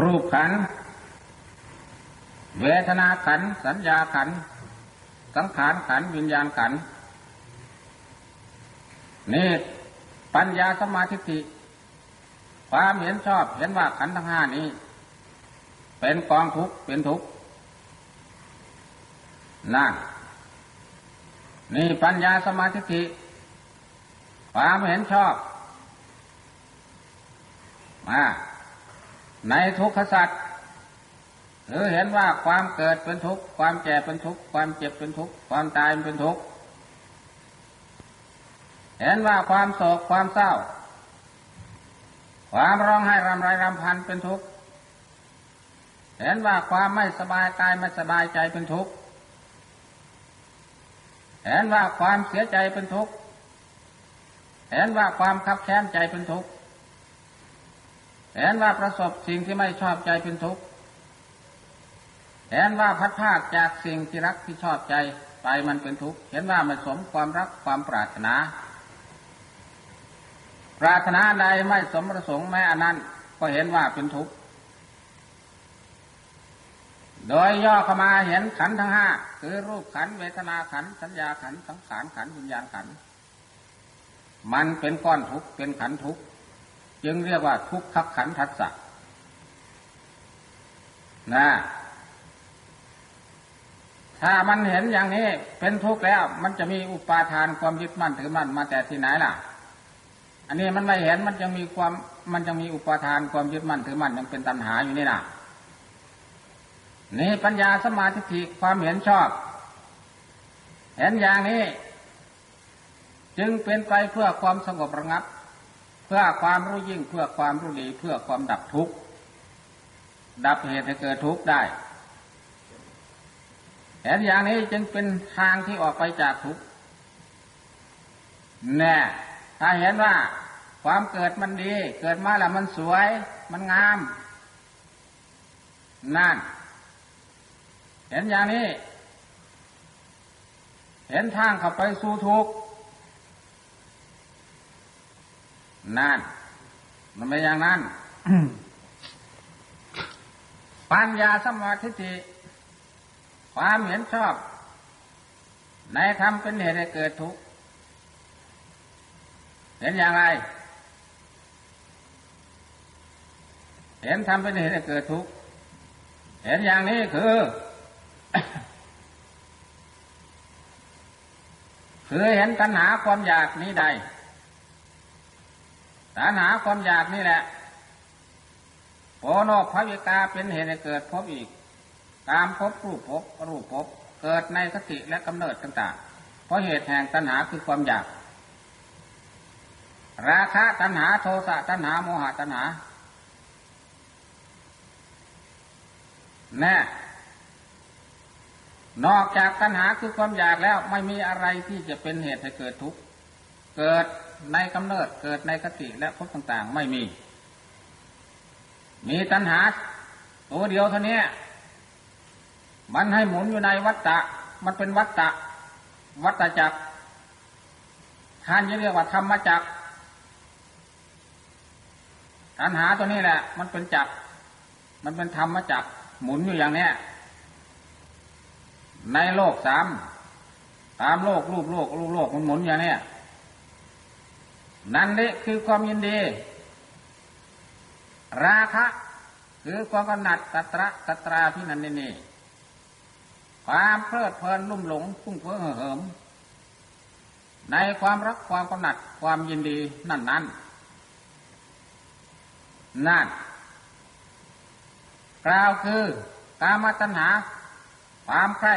รูปขัน เวทนาขัน สัญญาขัน สังขารขัน วิญญาณขัน นี่ปัญญาสมาธิความเห็นชอบเห็นว่าขันทั้งห้านี้ เป็นกองทุกข์เป็นทุกข์นั่นนี่ปัญญาสมาธิความเห็นชอบมา ในทุกขสัตว์หรือเห็นว่าความเกิดเป็นทุกข์ความแก่เป็นทุกข์ความเจ็บเป็นทุกข์ความตายเป็นทุกข์เห็นว่าความโศกความเศร้า ความร้องไห้รำไรรำพันเป็นทุกข์เห็นว่าความไม่สบายกายไม่สบายใจเป็นทุกข์เห็นว่าความเสียใจเป็นทุกข์เห็นว่าความคับแค้นใจเป็นทุกข์ เห็นว่าประสบสิ่งที่ไม่ชอบใจเป็นทุกข์เห็นว่าพัดพาดจากสิ่งที่รักที่ชอบใจไปมันเป็นทุกข์เห็นว่ามันสมความรักความปรารถนา ปรารถนาใดไม่สมประสงค์แม้อันนั้น ก็เห็นว่าเป็นทุกข์โดยย่อเข้ามาเห็นขันทั้งห้าคือรูปขันเวทนาขันสัญญาขันสังขารขันวิญญาณขัน มันเป็นก้อนทุกข์เป็นขันทุกข์ จึงเรียกว่าทุกขขันทัสสะนะถ้ามันเห็นอย่างนี้เป็นทุกข์แล้ว มันจะมีอุปาทานความยึดมั่นถือมั่นมาแต่ที่ไหนล่ะ อันนี้มันไม่เห็นมันยังมีความมันยังมีอุปาทานความยึดมั่นถือมั่นยังเป็นตัณหาอยู่นี่นะนี่ปัญญาสมาธิความเห็นชอบ เห็นอย่างนี้ จึงเป็นไปเพื่อความสงบระงับ เพื่อความรู้ยิ่งเพื่อความรู้ดีเพื่อความดับทุกข์ดับเหตุให้เกิดทุกข์ได้เห็นอย่างนี้จึงเป็นทางที่ออกไปจากทุกข์แน่ถ้าเห็นว่าความเกิดมันดี เกิดมาแล้วมันสวย มันงาม นั่น เห็นอย่างนี้ เห็นทางเข้าไปสู่ทุกข์ นั่นมันไม่อย่างนั้น ปัญญาสมาธิิความเห็นชอบ ในธรรมเป็นเหตุให้เกิดทุกข์ เห็นอย่างไร เห็นธรรมเป็นเหตุให้เกิดทุกข์ เห็นอย่างนี้คือ คือเห็นตัณหาความอยากนี้ใด ตัณหาความอยากนี่แหละโพโนภวิกาเป็นเหตุให้เกิดพบอีก ตามพบรูปพบรูปพบเกิดในสติและกำเนิดต่างๆ เพราะเหตุแห่งตัณหาคือความอยาก ราคะตัณหาโทสะตัณหาโมหะตัณหาแน่นอกจากตัณหาคือความอยากแล้วไม่มีอะไรที่จะเป็นเหตุให้เกิดทุกข์ เกิด ในกำเนิดเกิดในคติและภพต่างๆ ไม่มี มีตัณหาตัวเดียวเท่านี้มันให้หมุนอยู่ในวัฏฏะมันเป็นวัฏฏะวัฏจักรท่านจะเรียกว่าธรรมจักรตัณหาตัวนี้แหละ มันเป็นจักรมันเป็นธรรมจักรหมุนอยู่อย่างเนี้ยในโลกสามตามโลกรูปโลกรูปโลกมันหมุนอย่างเนี้ย นั่นนี่คือความยินดี ราคะ คือความกำหนัดตัตระตตราที่นั่นนี่ความเพลิดเพลินลุ่มหลงพุ่งเพ้อเหิม ในความรักความกำหนัดความยินดีนั่นนั้น นั่นกล่าวคือกามตัณหา ความใคร่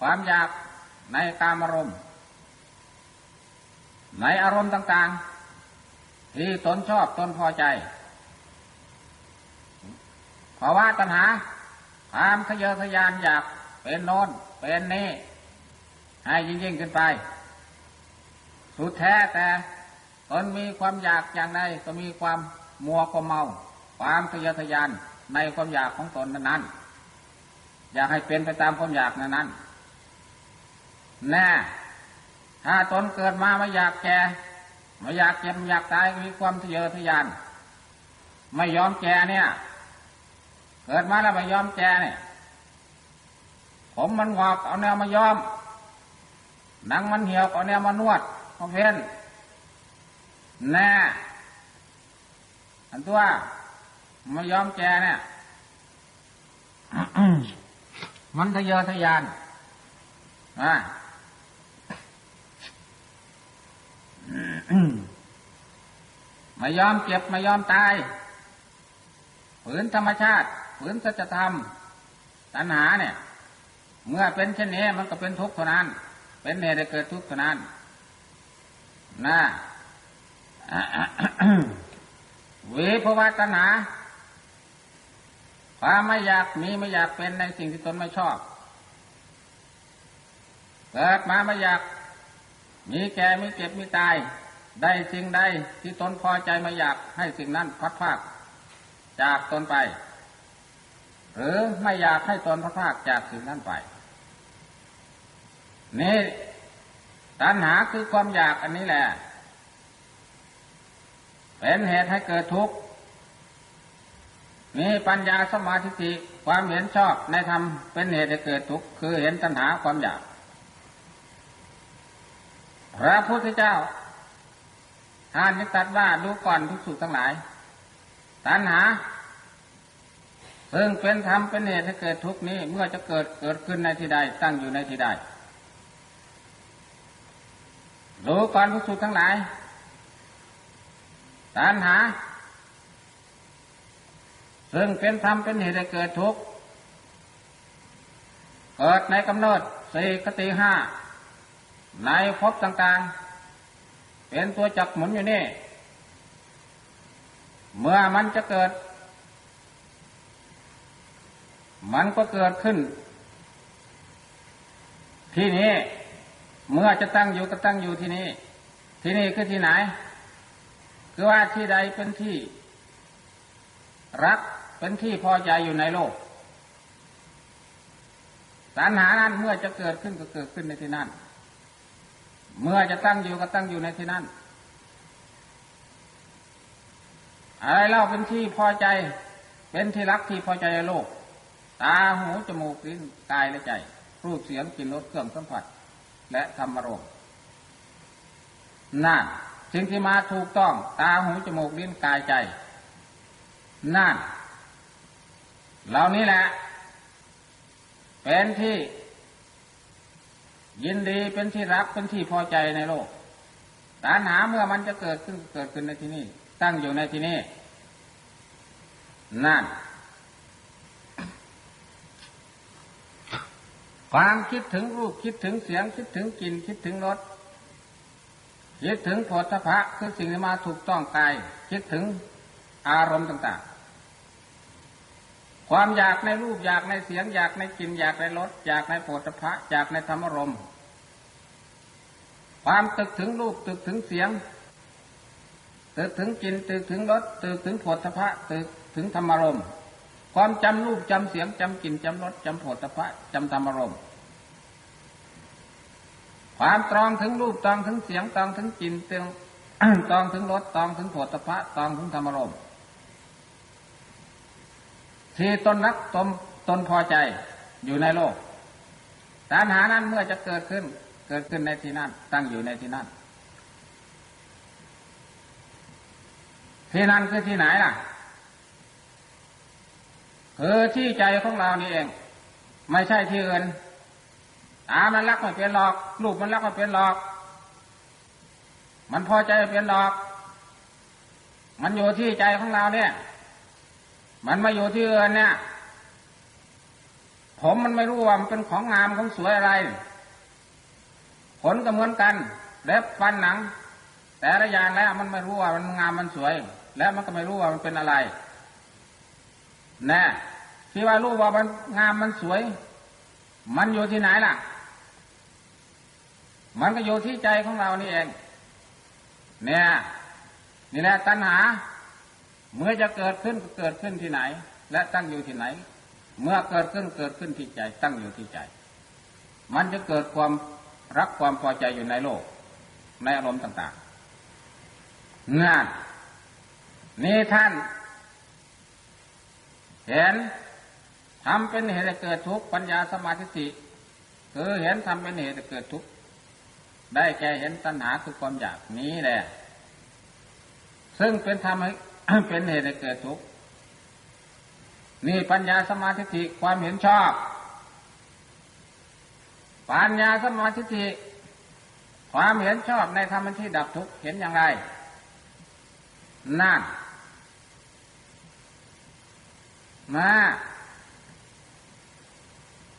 ความอยากในกามอารมณ์ ในอารมณ์ต่าง ๆ ที่ตนชอบตนพอใจภาวะตัณหาความขยอขยานอยากเป็นโน้นเป็นนี้ ให้ยิ่งยิ่งขึ้นไป สุดแท้แต่ตนมีความอยากอย่างใดก็มีความมัวความเมา ความขยเยอขยานในความอยากของตนนั้นๆอยากให้เป็นไปตามความอยากนั้นแน่ ถ้าตนเกิดมาไม่อยากแก่ไม่อยากเจ็บอยากตายมีความทะเยอทะยาน ไม่ยอมแก่เนี่ย เกิดมาแล้วไม่ยอมแก่เนี่ยผมมันงอกเอาแนวมายอม หนังมันเหี่ยวเอาแนวมานวดเอาเพนแน่อันตัวไม่ยอมแก่เนี่ยมันทะเยอทะยานอ่า ไม่ยอมเจ็บไม่ยอมตาย ฝืนธรรมชาติ ฝืนสัจธรรม ตัณหาเนี่ย เมื่อเป็นเช่นนี้มันก็เป็นทุกข์เท่านั้น เป็นเหตุให้เกิดทุกข์เท่านั้นนะวิภวตัณหาความไม่อยากมีไม่อยากเป็นในสิ่งที่ตนไม่ชอบ เกิดมาไม่อยาก มีแก่มีเจ็บมีตาย ได้สิ่งใดที่ตนพอใจไม่อยากให้สิ่งนั้นพัดพากจากตนไป หรือไม่อยากให้ตนพัดพากจากสิ่งนั้นไป นี่ตัณหาคือความอยากอันนี้แหละ เป็นเหตุให้เกิดทุกข์มีปัญญาสมาธิความเห็นชอบในธรรมเป็นเหตุให้เกิดทุกข์คือเห็นตัณหาความอยาก พระพุทธเจ้าท่านนิตัดว่าดูก่อนทุกสุขทั้งหลาย ตัณหา ซึ่งเป็นธรรมเป็นเหตุให้เกิดทุกนี้ เมื่อจะเกิดเกิดขึ้นในที่ใด ตั้งอยู่ในที่ใดดูก่อนทุกสุขทั้งหลาย ตัณหา ซึ่งเป็นธรรมเป็นเหตุให้เกิดทุกเกิดในกำเนิดสี่คติห้า ในภพต่างๆ เป็นตัวจับหมุนอยู่นี่ เมื่อมันจะเกิด มันก็เกิดขึ้น ที่นี้ เมื่อจะตั้งอยู่ก็ตั้งอยู่ที่นี่ ที่นี่คือที่ไหน คือว่าที่ใดเป็นที่ รักเป็นที่พอใจอยู่ในโลก ตัณหานั้นเมื่อจะเกิดขึ้นก็เกิดขึ้นในที่นั่น เมื่อจะตั้งอยู่ก็ตั้งอยู่ในที่นั่นอะไรเล่าเป็นที่พอใจ เป็นที่รักที่พอใจในโลก ตาหูจมูกลิ้นกายและใจ รูปเสียงกลิ่นรสเครื่องสัมผัส และธรรมารมนั่นสิ่งที่มาถูกต้อง ตาหูจมูกลิ้นกายใจ นั่นเหล่านี้แหละ เป็นที่ ยินดีเป็นที่รักเป็นที่พอใจในโลกตัณหาเมื่อมันจะเกิดขึ้นเกิดขึ้นในที่นี้ตั้งอยู่ในที่นี้นั่น ความคิดถึงรูปคิดถึงเสียงคิดถึงกลิ่นคิดถึงรสคิดถึงผลพระคือสิ่งที่มาถูกต้องกาย คิดถึงอารมณ์ต่าง ๆ ความอยากในรูปอยากในเสียงอยากในกลิ่นอยากในรสอยากในโผฏฐะอยากในธรรมรม ความตึกถึงรูปตึกถึงเสียง ตึกถึงกลิ่นตึกถึงรสตึกถึงโผฏฐะตึกถึงธรรมรม ความจำรูปจำเสียงจำกลิ่นจำรสจำโผฏฐะจำธรรมรมความตรองถึงรูปตรองถึงเสียงตรองถึงกลิ่นตรองถึงรสตรองถึงโผฏฐะตรองถึงธรรมรม ที่ตนรักตนตนพอใจอยู่ในโลกตัณหานั้นเมื่อจะเกิดขึ้น เกิดขึ้นในที่นั้น ตั้งอยู่ในที่นั้นที่นั่นคือที่ไหนล่ะคือที่ใจของเรานี่เอง ไม่ใช่ที่อื่นตามันรักไม่เป็นหลอกรูปมันรักไม่เป็นหลอก มันพอใจเป็นหลอก มันอยู่ที่ใจของเราเนี่ย มันมาอยู่ที่อื่นเนี่ย ผมมันไม่รู้ว่ามันเป็นของงามของสวยอะไรผลก็เหมือนกันเล็บฟันหนัง แต่ละอย่างแล้วมันไม่รู้ว่ามันงามมันสวย แล้วมันก็ไม่รู้ว่ามันเป็นอะไรแน่ที่ว่ารู้ว่ามันงามมันสวย มันอยู่ที่ไหนล่ะ มันก็อยู่ที่ใจของเรานี่เอง เนี่ย นี่แหละตัณหา เมื่อจะเกิดขึ้นเกิดขึ้นที่ไหน และตั้งอยู่ที่ไหน เมื่อเกิดขึ้นเกิดขึ้นที่ใจ ตั้งอยู่ที่ใจ มันจะเกิดความรักความพอใจอยู่ในโลก ในอารมณ์ต่างๆงานนี่ท่าน เห็นทำเป็นเหตุเกิดทุกข์ปัญญาสมาธิคือเห็นทำเป็นเหตุเกิดทุกข์ได้แก่เห็นตัณหาคือความอยากนี้แหละ ซึ่งเป็นทำให้ เป็นเหตุให้เกิดทุกข์นี่ปัญญาสมาธิความเห็นชอบ ปัญญาสมาธิความเห็นชอบในธรรมที่ดับทุกข์เห็นอย่างไร นั่นมา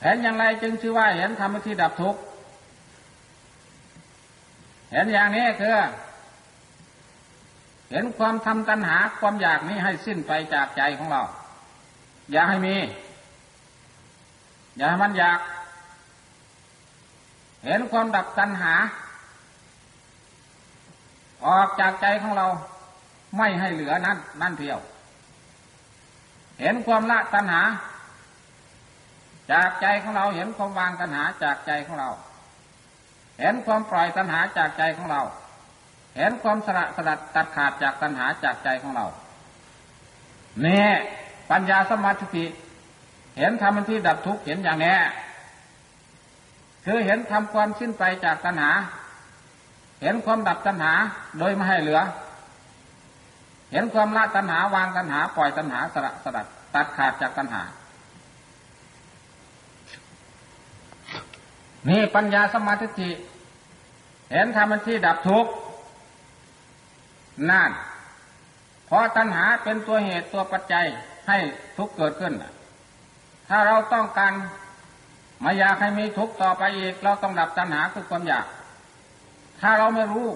เห็นอย่างไรจึงชื่อว่าเห็นธรรมที่ดับทุกข์ เห็นอย่างนี้คือ เห็นความทำตัณหาความอยากนี้ให้สิ้นไปจากใจของเรา อย่าให้มี อย่าให้มันอยาก เห็นความดับตัณหา ออกจากใจของเราไม่ให้เหลือนั่นนั่นเทียว เห็นความละตัณหา จากใจของเราเห็นความวางตัณหาจากใจของเรา เห็นความปล่อยตัณหาจากใจของเรา เห็นความสละสลัดตัดขาดจากตัณหาจากใจของเราเนี่ปัญญาสมาธิเห็นธรรมที่ดับทุกข์เห็นอย่างนี้คือเห็นทำความสิ้นไปจากตัณหา เห็นความดับตัณหาโดยไม่ให้เหลือ เห็นความละตัณหาวางตัณหา ปล่อยตัณหาสละสลัดตัดขาดจากตัณหา นี่ปัญญาสมาธิเห็นธรรมที่ดับทุกข์ นั่นเพราะตัณหาเป็นตัวเหตุตัวปัจจัยให้ทุกข์เกิดขึ้น ถ้าเราต้องการไม่อยากให้มีทุกข์ต่อไปอีก เราต้องดับตัณหาคือความอยาก ถ้าเราไม่รู้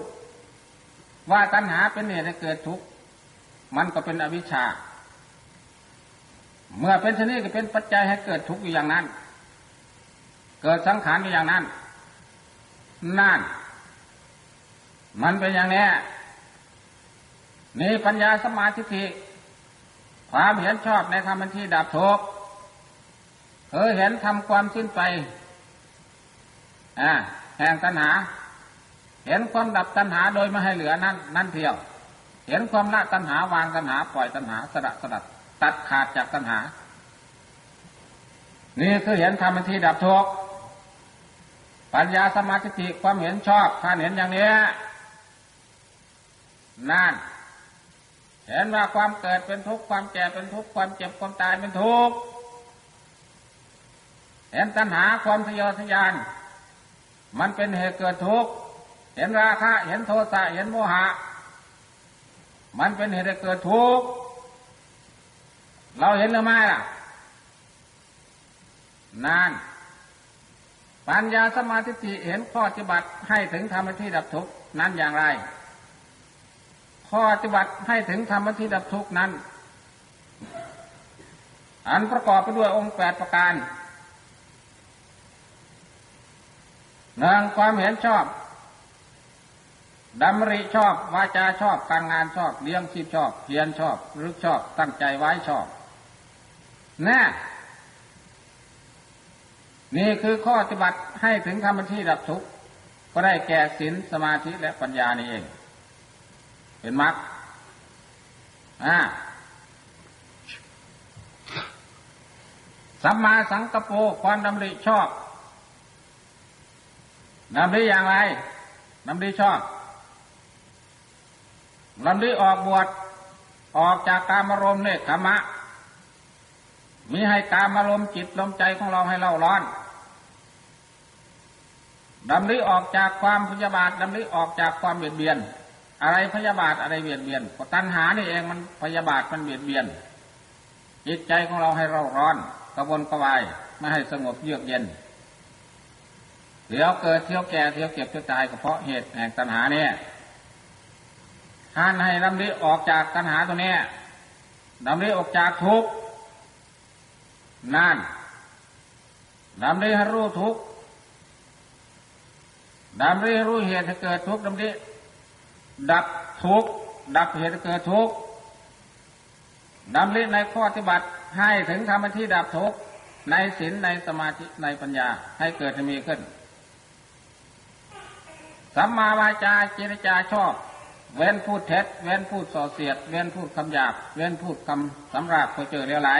ว่าตัณหาเป็นเหตุให้เกิดทุกข์มันก็เป็นอวิชชา เมื่อเป็นชนิดก็เป็นปัจจัยให้เกิดทุกข์อยู่อย่างนั้น เกิดสังขารอยู่อย่างนั้น นั่น มันเป็นอย่างนี้ นี่ปัญญาสมาธิิความเห็นชอบในธรรมที่ดับทุกข์เออเห็นทำความสิ้นไปอ่าแห่งตัณหา เห็นความดับตัณหาโดยไม่ให้เหลือนั่นนั่นเที่ยว เห็นความละตัณหาวางตัณหาปล่อยตัณหาสละสลัดตัดขาดจากตัณหา นี่คือเห็นธรรมที่ดับทุกข์ปัญญาสมาธิความเห็นชอบการเห็นอย่างนี้นั่น เห็นว่าความเกิดเป็นทุกข์ความแก่เป็นทุกข์ความเจ็บความตายเป็นทุกข์เห็นตัณหาความทะเยอทะยาน มันเป็นเหตุเกิดทุกข์เห็นราคะเห็นโทสะเห็นโมหะ มันเป็นเหตุเกิดทุกข์เราเห็นหรือไม่ล่ะนานปัญญาสมาธิเห็นข้อปฏิบัติให้ถึงธรรมที่ดับทุกข์นั้นอย่างไร ข้อปฏิบัติให้ถึงธรรมที่ดับทุกนั้น อันประกอบไปด้วยองค์แปดประการหนึ่งความเห็นชอบดำริชอบวาจาชอบการงานชอบเลี้ยงชีพชอบเพียรชอบรึกชอบตั้งใจไว้ชอบแน่นี่คือข้อปฏิบัติให้ถึงธรรมที่ดับทุกข์ก็ได้แก่ศีลสมาธิและปัญญานี่เอง เป็นมรรคอ่าสัมมาสังกปรความดำริชอบดำริอย่างไรดำริชอบลำนี้ออกบวชออกจากการมารมเนี่ยขมะ มีให้การมารมจิตลมใจของเราให้เล่าร้อนดำนี้ออกจากความพยาบาทดำนี้ออกจากความเบียดเบียน อะไรพยาบาทอะไรเบียดเบียนตัณหานี่เองมันพยาบาทมันเบียดเบียน จิตใจของเราให้เราร้อนกระวนกระวายไม่ให้สงบเยือกเย็นเดี๋ยวเกิดเที่ยวแก่เที่ยวเก็บเที่ยวตายก็เพราะเหตุแห่งตัณหาเนี่ยท่านให้ลำลิออกจากตัณหาตัวนี้ลำลิออกจากทุกข์นั่นลำลิให้รู้ทุกข์ดำริรู้เหตุให้เกิดทุกข์ดำริ ดับทุกข์ดับเหตุเกิดทุกข์ดำริในข้อปฏิบัติให้ถึงธรรมที่ดับทุกข์ในศีลในสมาธิในปัญญาให้เกิดมีขึ้น สัมมาวาจาเจรจาชอบ เว้นพูดเท็จ เว้นพูดส่อเสียด เว้นพูดคำหยาบ เว้นพูดคำสำราบเพื่อเจอเรียวไหล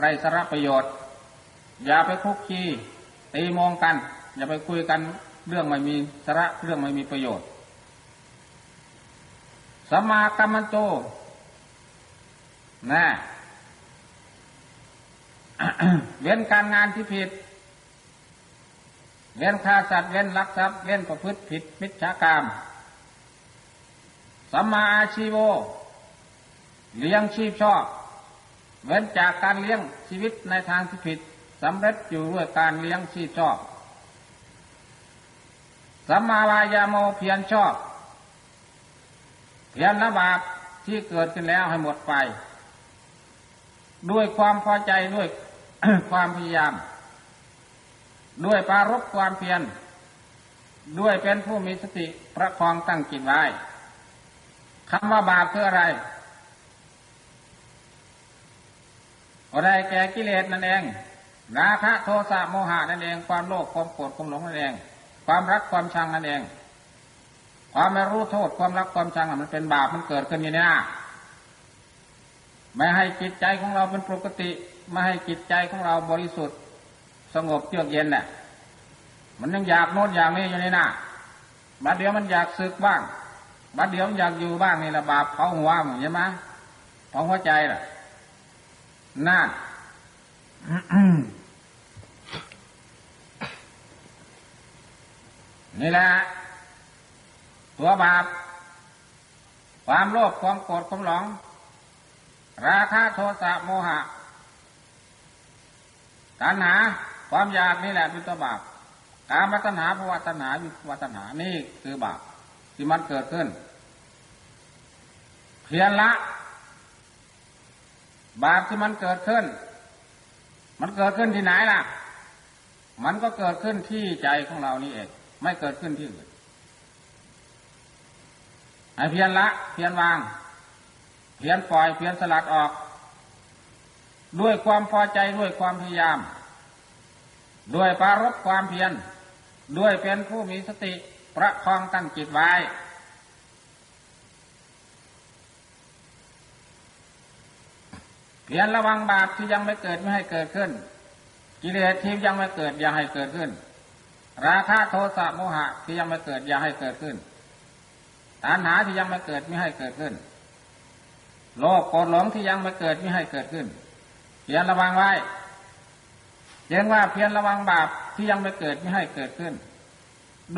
ไรสาระประโยชน์ อย่าไปคุกคีตีมองกัน อย่าไปคุยกันเรื่องไม่มีสาระเรื่องไม่มีประโยชน์ สมากรรมโตนะเว้นการงานที่ผิด เว้นฆ่าสัตว์เว้นลักทรัพย์เว้นประพฤติผิดมิจฉากรรมสัมมาอาชีโวเลี้ยงชีพชอบ เว้นจากการเลี้ยงชีวิตในทางที่ผิดสำเร็จอยู่ด้วยการเลี้ยงชีพชอบสัมมาวายาโมเพียรชอบ เพียรละบาปที่เกิดขึ้นแล้วให้หมดไป ด้วยความพอใจด้วยความพยายาม ด้วยปารบความเพียร ด้วยเป็นผู้มีสติประคองตั้งจิตไว้คำว่าบาปคืออะไรอะไรแก่กิเลสนั่นเอง ราคะโทสะโมหะนั่นเอง ความโลภความโกรธความหลงนั่นเอง ความรักความชังนั่นเอง ความไม่รู้โทษความรักความชังมันเป็นบาปมันเกิดขึ้นอยู่เนี่ยไม่ให้จิตใจของเราเป็นปกติไม่ให้จิตใจของเราบริสุทธิ์ สงบเยือกเย็นเนี่ยมันยังอยากโน้นอยากนี้อยู่นี่นะบัดเดี๋ยวมันอยากศึกบ้างบัดเดี๋ยวมันอยากอยู่บ้างนี่ละบาปเผาหัวมันใช่ไหมเผาหัวใจล่ะน่านี่แหละ ตัวบาป ความโลภความโกรธความหลง ราคะโทสะโมหะ ตัณหาความอยากนี่แหละเป็นตัวบาปการมัตนาภวตัณหาวิวัตนานี่คือบาปที่มันเกิดขึ้น เพียรละ บาปที่มันเกิดขึ้น มันเกิดขึ้นที่ไหนล่ะ มันก็เกิดขึ้นที่ใจของเรานี่เอง ไม่เกิดขึ้นที่อื่น ให้เพียรละ เพียรวาง เพียรปล่อย เพียรสลัดออก ด้วยความพอใจด้วยความพยายาม ด้วยปารบความเพียร ด้วยเป็นผู้มีสติประคองตั้งจิตไว้เพียรระวังบาปที่ยังไม่เกิดไม่ให้เกิดขึ้น กิเลสที่ยังไม่เกิดอย่าให้เกิดขึ้น ราคะโทสะโมหะที่ยังไม่เกิดอย่าให้เกิดขึ้น ตัณหาที่ยังไม่เกิดไม่ให้เกิดขึ้น โลภโกรธหลงที่ยังไม่เกิดไม่ให้เกิดขึ้นเพียรระวังไว้เรียนว่าเพียรระวังบาปที่ยังไม่เกิดไม่ให้เกิดขึ้น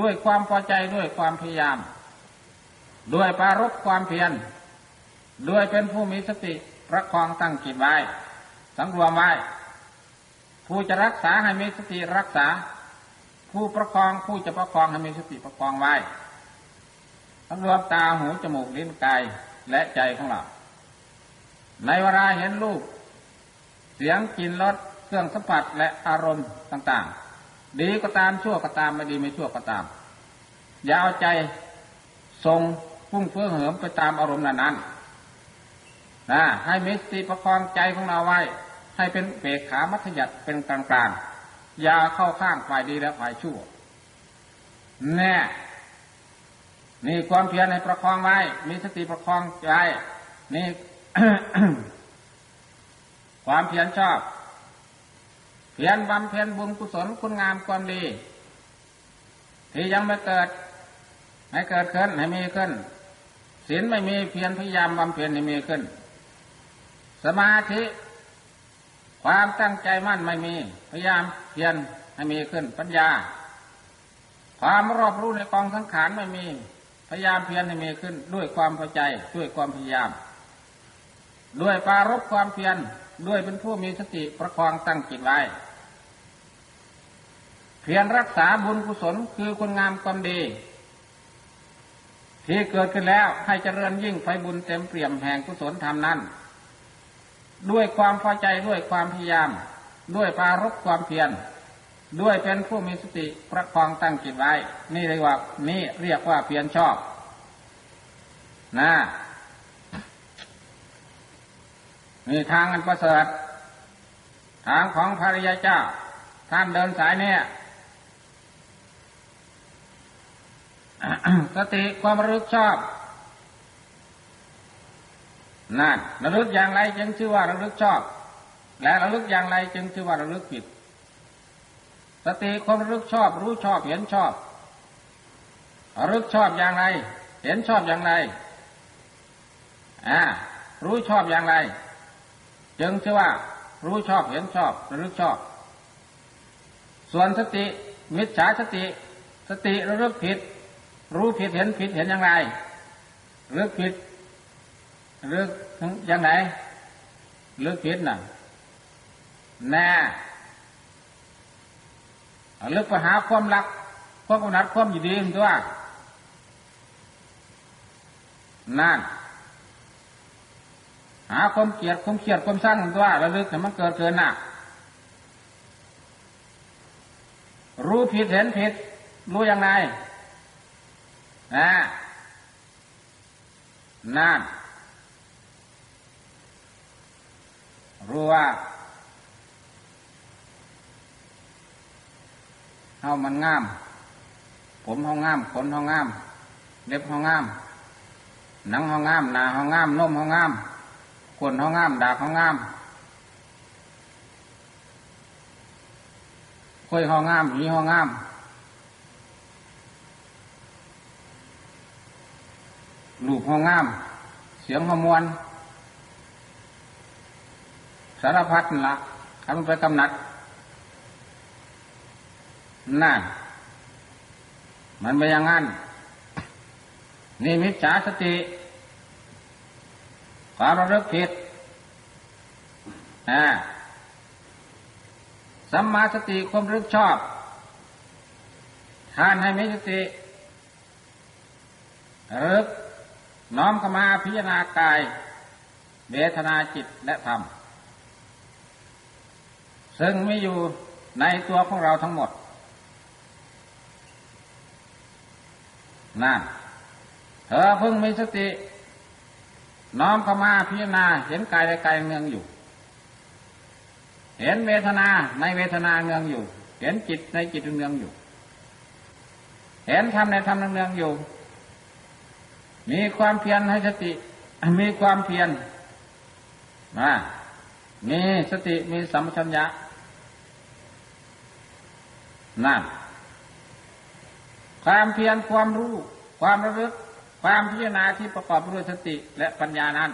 ด้วยความพอใจด้วยความพยายาม ด้วยปารบความเพียรด้วยเป็นผู้มีสติประคองตั้งจิตไว้สังรวมไว้ผู้จะรักษาให้มีสติรักษา ผู้ประคองผู้จะประคองให้มีสติประคองไว้ สังรวมตาหูจมูกลิ้นกายและใจของเรา ในเวลาเห็นรูป เสียงกลิ่นรสเครื่องสัมผัสและอารมณ์ต่างๆ ดีก็ตามชั่วก็ตามไม่ดีไม่ชั่วก็ตาม อย่าเอาใจทรงพุ่งเฟื่องเหิมไปตามอารมณ์นั้นๆนะให้มีสติประคองใจของเราไว้ ให้เป็นเปกขามัธยัติเป็นกลางๆอย่าเข้าข้างฝ่ายดีและฝ่ายชั่ว แน่ นี่ความเพียรให้ประคองไว้ มีสติประคองใจนี่ความเพียรชอบ เพียรบำเพ็ญบุญกุศลคุณงามความดี ที่ยังไม่เกิด ให้เกิดขึ้นให้มีขึ้นศีลไม่มีเพียรพยายามบำเพ็ญให้มีขึ้น สมาธิ ความตั้งใจมั่นไม่มี พยายามเพียรให้มีขึ้นปัญญา ความรอบรู้ในกองสังขารไม่มี พยายามเพียรให้มีขึ้นด้วยความพอใจด้วยความพยายาม ด้วยปารบความเพียรด้วยเป็นผู้มีสติประคองตั้งจิตไว้เพียรรักษาบุญกุศลคือคุณงามความดี ที่เกิดขึ้นแล้วให้เจริญยิ่งไฟบุญเต็มเปี่ยมแห่งกุศลธรรมนั้น ด้วยความพอใจด้วยความพยายาม ด้วยปารบความเพียร ด้วยเป็นผู้มีสติประคองตั้งจิตไว้ นี่เรียกว่านี่เรียกว่าเพียรชอบนะนี่ทางอันประเสริฐทางของพระริยเจ้า ท่านเดินสายเนี่ยสติความระลึกชอบนั่นระลึกอย่างไรจึงชื่อว่าระลึกชอบ และระลึกอย่างไรจึงชื่อว่าระลึกผิด สติความรึกชอบ รู้ชอบเห็นชอบรึกชอบอย่างไร เห็นชอบอย่างไรอ่ารู้ชอบอย่างไร จึงชื่อว่า รู้ชอบเห็นชอบระลึกชอบ ส่วนสติ มิจฉาสติ สติระลึกผิด รู้ผิดเห็นผิดเห็นอย่างไรระลึกผิดระลึกอย่างไหนระลึกผิดน่ะแน่ ลึกไปหาความรักความกำหนัดความยู่ดีมันตัวนั่นหาความเกลียดความเกลียดความสร้างมันตัวระลึกแต่มันเกิดเกินหน่ะรู้ผิดเห็นผิด รู้ยังไงนะนั่นรู้ว่า เฮามันงาม ผมเฮางาม ขนเฮางาม เล็บเฮางาม หนังเฮางาม หนาเฮางามนมเฮางามขนเฮางาม ดาบเฮางามคุยเฮางามหีเฮางามลูกเฮางาม เสียงเฮามวน สารพัดนั่ละทำไปกำหนัด นั่น มันไปอย่างนั้น นี่มิจฉาสติความระลึกผิดนะสัมมาสติความรึกชอบทานให้มีสติรึกน้อมเข้ามาพิจารณากาย เวทนาจิตและธรรม ซึ่งมีอยู่ในตัวของเราทั้งหมด นั่นเธอเพิ่งมีสติ น้อมเข้ามาพิจารณาเห็นกายในกายเนืองอยู่ เห็นเวทนาในเวทนาเนืองอยู่ เห็นจิตในจิตเนืองอยู่ เห็นธรรมในธรรมเนืองอยู่ มีความเพียรให้สติ มีความเพียรนะมีสติมีสัมปชัญญะนั่น ความเพียรความรู้ ความระลึก ความพิจารณาที่ประกอบด้วยสติและปัญญานั้น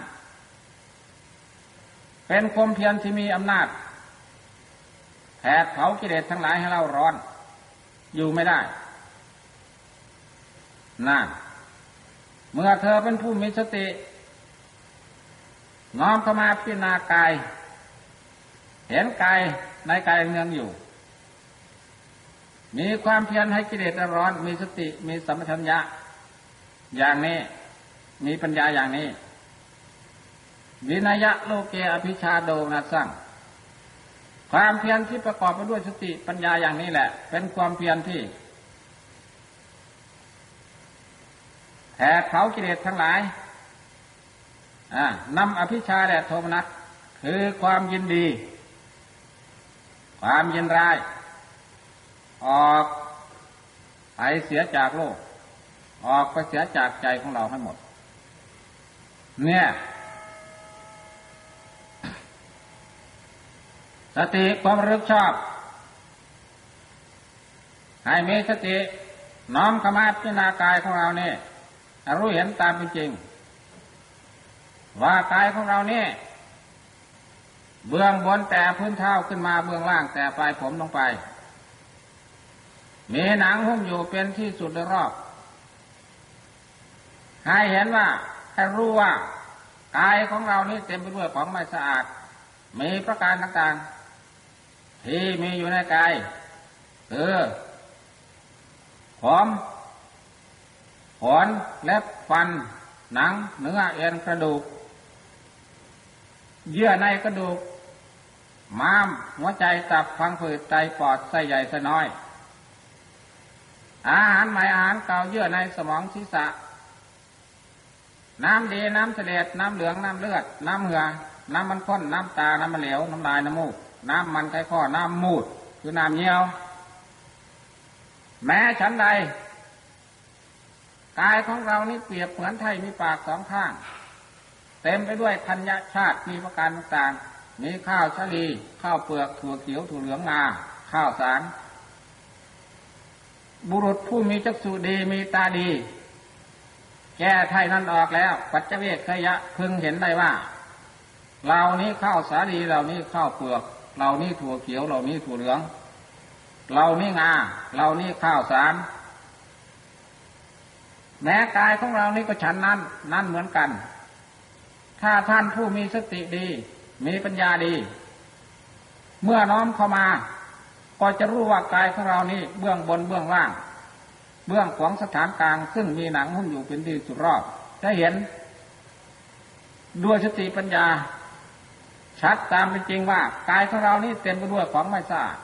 เป็นความเพียรที่มีอำนาจแผดเผากิเลสทั้งหลายให้เราร้อน อยู่ไม่ได้นั่นเมื่อเธอเป็นผู้มีสติน้อมเข้ามาพิจารณากาย เห็นกายในกายเนืองอยู่ มีความเพียรให้กิเลสร้อน มีสติ มีสัมปชัญญะ อย่างนี้ มีปัญญาอย่างนี้ วินัยะโลเกอภิชาโดนัสั่งความเพียรที่ประกอบไปด้วยสติปัญญาอย่างนี้แหละ เป็นความเพียรที่แผดเผากิเลสทั้งหลายนำอภิชาและโทมนัสคือความยินดี ความยินร้าย ออกไปเสียจากโลก ออกไปเสียจากใจของเราให้หมด เนี่ยสติความรึกชอบ ให้มีสติน้อมขมาพิจารณากายของเราเนี่ยรู้เห็นตามเป็นจริง ว่ากายของเราเนี่ยเบื้องบนแต่พื้นเท้าขึ้นมาเบื้องล่างแต่ปลายผมลงไป มีหนังหุ้มอยู่เป็นที่สุดรอบ ให้เห็นว่าให้รู้ว่ากายของเรานี่เต็มไปด้วยของไม่สะอาด มีประการต่างๆ ที่มีอยู่ในกายคือผมขนเล็บฟัน หนังเนื้อเอ็นกระดูก เยื่อในกระดูก ม้ามหัวใจตับพังผืดไตปอดไส้ใหญ่ไส้น้อย อาหารใหม่อาหารเก่าเยื่อในสมองศีรษะ น้ำดีน้ำเสลดน้ำเหลืองน้ำเลือด น้ำเหือ น้ำมันข้นน้ำตา น้ำมันเหลว น้ำลายน้ำมูก น้ำมันไข้ข้อ น้ำมูด คือน้ำเยี่ยว แม้ฉันใด กายของเรานี่เปรียบเหมือนไทยมีปากสองข้าง เต็มไปด้วยธัญชาติมีประการต่างมีข้าวชะลี ข้าวเปลือกถั่วเขียวถั่วเหลืองงาข้าวสาร บุรุษผู้มีจักษุดีมีตาดี แก้ไทยนั้นออกแล้ว ปัจเจเวกขยะพึงเห็นได้ว่า เหล่านี้ข้าวสาลีเหล่านี้ข้าวเปลือก เหล่านี้ถั่วเขียวเหล่านี้ถั่วเหลือง เหล่านี้งาเหล่านี้ข้าวสารแม้กายของเรานี้ก็ฉันนั้น นั่นเหมือนกัน ถ้าท่านผู้มีสติดี มีปัญญาดี เมื่อน้อมเข้ามา ก็จะรู้ว่ากายของเรานี้เบื้องบนเบื้องล่าง เบื้องของสถานกลางซึ่งมีหนังหุ้มอยู่เป็นที่สุดรอบจะเห็น ด้วยสติปัญญา ชัดตามเป็นจริงว่ากายของเรานี้เต็มไปด้วยของไม่สะอาด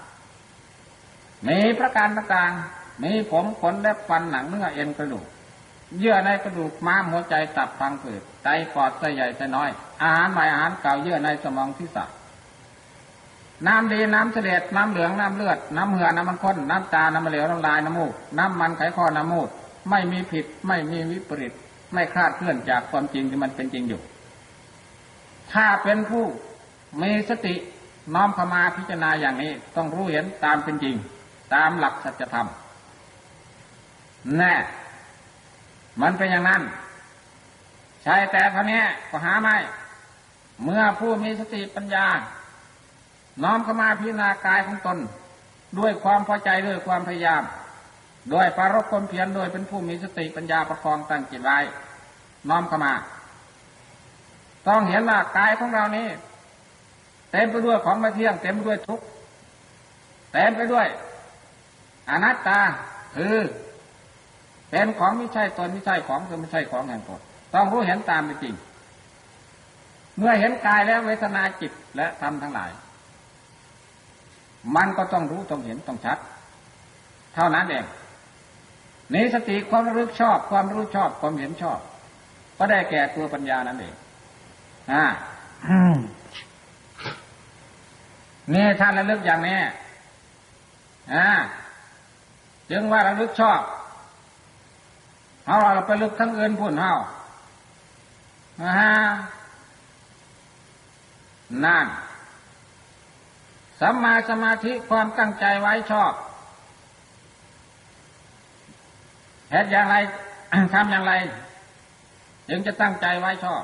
มีประการต่างๆมีผมขนและฟันหนังเนื้อเอ็นกระดูกเยื่อในกระดูกม้ามหัวใจตับพังผืดไตปอดไส้ใหญ่ไส้น้อย อาหารใหม่อาหารเก่าเยื่อในสมองที่สัต น้ำดีน้ำเสด็จน้ำเหลืองน้ำเลือด น้ำเหือน้ำมันข้นน้ำตา น้ำเหลวน้ำลายน้ำมูก น้ำมันไขข้อน้ำมูดไม่มีผิดไม่มีวิปริตไม่คลาดเคลื่อนจากความจริงที่มันเป็นจริงอยู่ ถ้าเป็นผู้มีสติน้อมเข้ามาพิจารณาอย่างนี้ ต้องรู้เห็นตามเป็นจริง ตามหลักสัจธรรมแน่มันเป็นอย่างนั้น ใช่แต่เท่านี้ก็หาไม่ เมื่อผู้มีสติปัญญา น้อมเข้ามาพิจารณากายของตน ด้วยความพอใจด้วยความพยายาม โดยปารกความเพียรโดยเป็นผู้มีสติปัญญาประคองตั้งจิตไว้น้อมเข้ามา ต้องเห็นว่ากายของเรานี้ เต็มไปด้วยของไม่เที่ยงเต็มไปด้วยทุกข์เต็มไปด้วยอนัตตาคือเป็นของไม่ใช่ตนไม่ใช่ของคือไม่ใช่ของแห่งตนต้องรู้เห็นตามเป็นจริง เมื่อเห็นกายแล้วเวทนาจิตและธรรมทั้งหลาย มันก็ต้องรู้ต้องเห็นต้องชัด เท่านั้นเองนี้สติความรู้ชอบ ความรู้ชอบความเห็นชอบ ก็ได้แก่ตัวปัญญานั่นเองอ่านี่ท่านระลึกอย่างนี้อ่าจึงว่าระลึกชอบเอาเราไปลึกทั้งเอื่นพุ่นเฮานะฮะนั่น สัมมาสมาธิความตั้งใจไว้ชอบเหตุอย่างไรทำอย่างไรจึงจะตั้งใจไว้ชอบ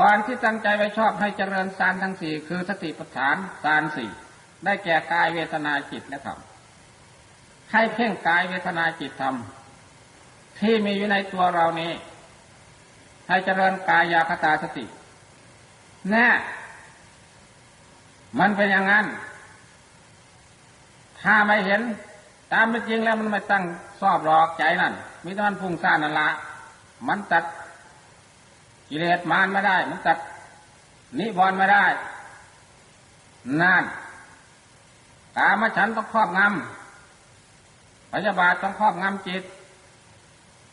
ก่อนที่ตั้งใจไว้ชอบให้เจริญสารทั้งสี่คือสติปัฏฐานสารสี่ได้แก่กายเวทนาจิตและธรรมให้เพ่งกายเวทนาจิตธรรมที่มีอยู่ในตัวเรานี้ ให้เจริญกายาคตาสติ แน่ มันเป็นอย่างนั้น ถ้าไม่เห็น ตามเป็นจริงแล้วมันไม่ตั้งสอบหลอกใจนั่นมิตรมันพุ่งซ่านนั่นละมันตัดกิเลสมารไม่ได้ มันตัดนิวรณ์ไม่ได้ นั่นตามฉันต้องครอบงำพยาบาทต้องครอบงำจิต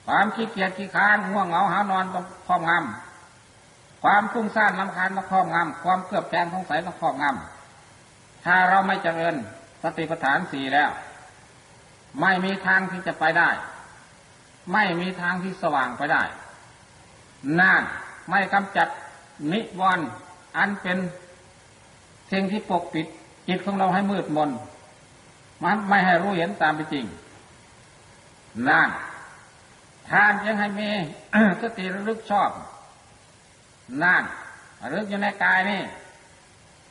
ความขี้เกียจขี้ค้านห่วงเหงาหานอนต้องครอบงำความฟุ้งซ่านลำคาญต้องครอบงำความเกือบแกงสงสัยต้องครอบงำ ถ้าเราไม่เจริญสติปัฏฐานสี่แล้ว ไม่มีทางที่จะไปได้ ไม่มีทางที่สว่างไปได้นั่นไม่กำจัดนิวรณ์อันเป็นสิ่งที่ปกปิดจิตของเราให้มืดมนมันไม่ให้รู้เห็นตามเป็นจริงนั่นทานยังให้มีสติระลึกชอบนั่นระลึกอยู่ในกายนี่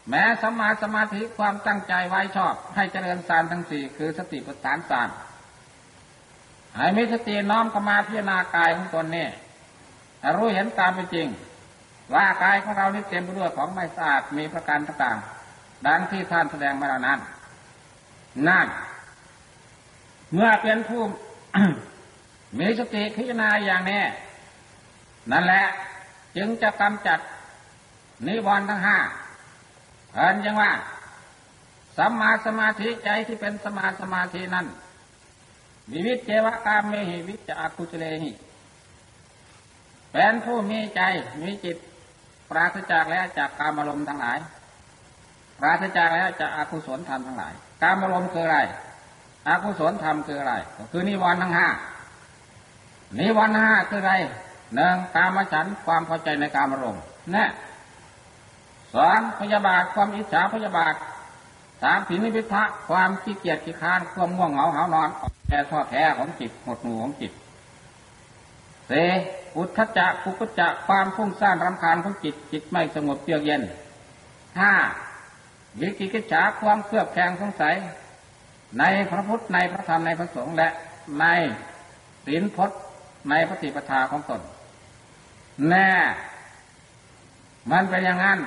แม้สมาสมาธิความตั้งใจไว้ชอบ ให้เจริญสารทั้งสี่คือสติปัฏฐานสารให้มีสติน้อมเข้ามาพิจารณากายของตนนี่รู้เห็นตามเป็นจริง ว่ากายของเรานี่เต็มไปด้วยของไม่สะอาดมีประการต่างๆดังที่ท่านแสดงมาแล้วนั้นนั่นเมื่อเป็นผู้มีสติพิจารณาอย่างนี้นั่นแหละ จึงจะกำจัดนิวรณ์ทั้งห้า เห็นยังว่า สัมมาสมาธิใจที่เป็นสมาสมาธินั้นวิวิจเจวกามเมหิวิจอาคุจเลหิเป็นผู้มีใจมีจิต ปราศจากแล้วจากกามอารมณ์ทั้งหลาย ปราศจากแล้วจากอากุศลธรรมทั้งหลาย กามอารมณ์คืออะไรอากุศลธรรมคืออะไร ก็คือนิวรณ์ทั้งห้านิวรณ์ห้าคืออะไรหนึ่งกามฉันความพอใจในกามอารมณ์นะ สองพยาบาทความอิจฉาพยาบาทสามผินิพิทะความขี้เกียจขี้ค้านความง่วงเหงาหานอนแก่ท้อแท้ของจิตหมดหนูของจิตเสอุทธจักกุกจจะความพุ่งสร้างรำคาญของจิตจิตไม่สงบเยือกเย็นห้าวิกิกิจฉาความเครือบแคลงสงสัย ในพระพุทธในพระธรรมในพระสงฆ์และในศีลพจน์ในปฏิปทาของตนแน่มันเป็นอย่างนั้น